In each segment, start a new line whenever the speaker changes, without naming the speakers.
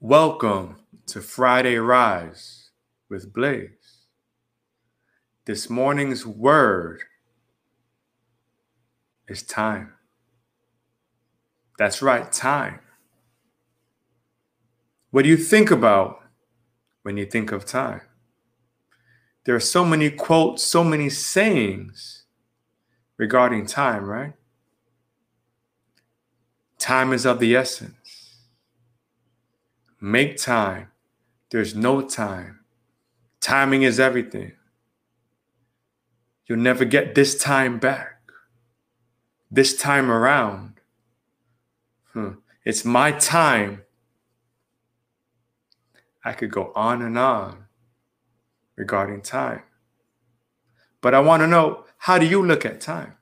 Welcome to Friday Rise with Blaze. This morning's word is time. That's right, time. What do you think about when you think of time? There are so many quotes, so many sayings regarding time, right? Time is of the essence. Make time. There's no time. Timing is everything. You'll never get this time back. This time around. Hmm. It's my time. I could go on and on regarding time. But I want to know how do you look at time?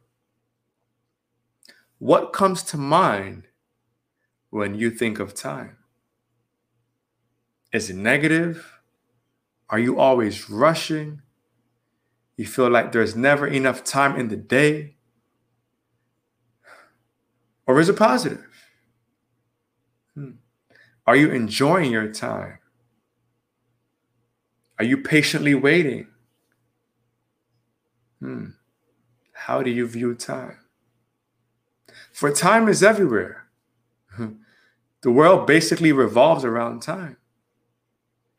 What comes to mind when you think of time? Is it negative? Are you always rushing? You feel like there's never enough time in the day? Or is it positive? Hmm. Are you enjoying your time? Are you patiently waiting? Hmm. How do you view time? For time is everywhere. The world basically revolves around time.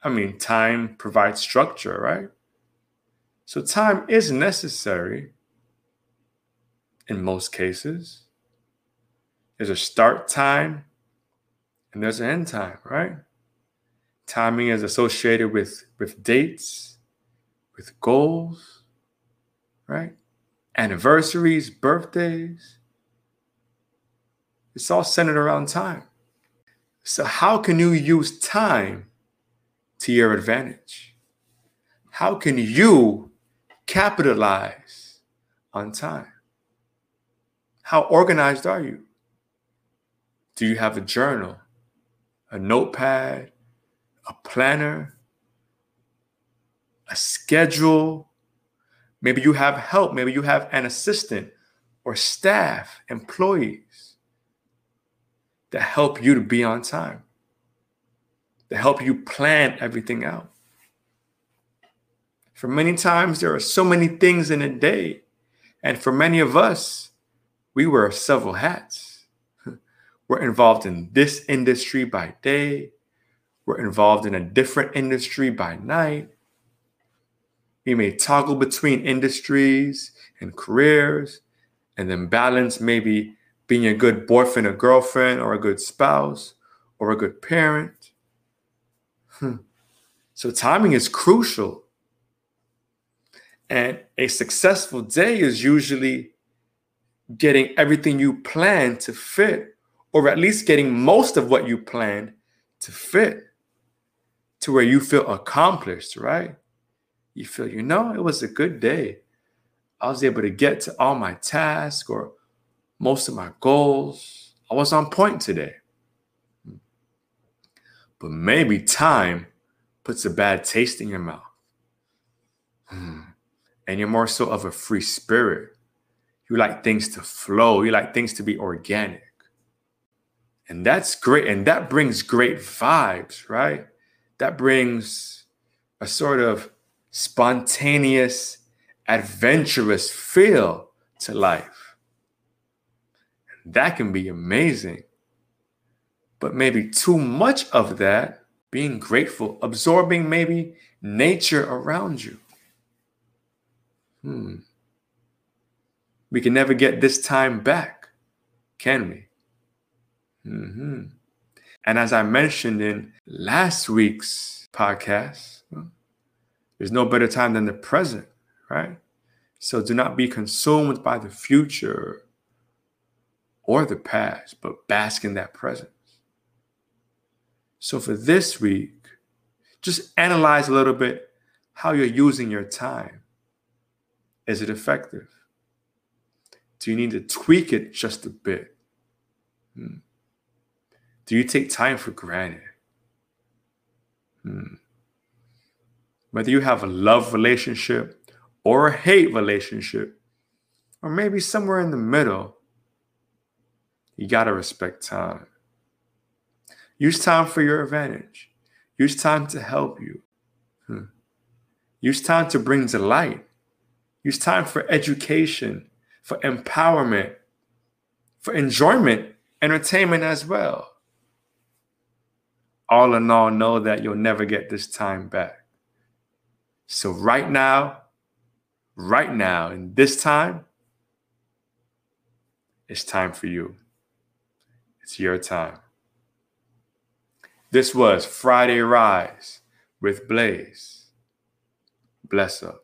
I mean, time provides structure, right? So time is necessary in most cases. There's a start time and there's an end time, right? Timing is associated with, with dates, with goals, right? Anniversaries, birthdays. It's all centered around time. So, how can you use time to your advantage? How can you capitalize on time? How organized are you? Do you have a journal, a notepad, a planner, a schedule? Maybe you have help. Maybe you have an assistant or staff, employees that help you to be on time to help you plan everything out. For many times, there are so many things in a day. And for many of us, we wear several hats. We're involved in this industry by day, we're involved in a different industry by night. We may toggle between industries and careers and then balance maybe being a good boyfriend or girlfriend or a good spouse or a good parent Hmm. So timing is crucial. And a successful day is usually getting everything you plan to fit, or at least getting most of what you planned to fit to where you feel accomplished, right? You feel, you know, it was a good day. I was able to get to all my tasks or most of my goals. I was on point today. But maybe time puts a bad taste in your mouth. Hmm. And you're more so of a free spirit. You like things to flow, you like things to be organic. And that's great. And that brings great vibes, right? That brings a sort of spontaneous, adventurous feel to life. That can be amazing. But maybe too much of that, being grateful, absorbing maybe nature around you. Hmm. We can never get this time back, can we? Mm-hmm. And as I mentioned in last week's podcast, there's no better time than the present, right? So do not be consumed by the future or the past, but bask in that present. So for this week, just analyze a little bit how you're using your time. Is it effective? Do you need to tweak it just a bit? Hmm. Do you take time for granted? Hmm. Whether you have a love relationship or a hate relationship, or maybe somewhere in the middle, you got to respect time. Use time for your advantage. Use time to help you. Hmm. Use time to bring delight. Use time for education, for empowerment, for enjoyment, entertainment as well. All in all, know that you'll never get this time back. So, right now, right now, in this time, it's time for you. It's your time. This was Friday Rise with Blaze. Bless up.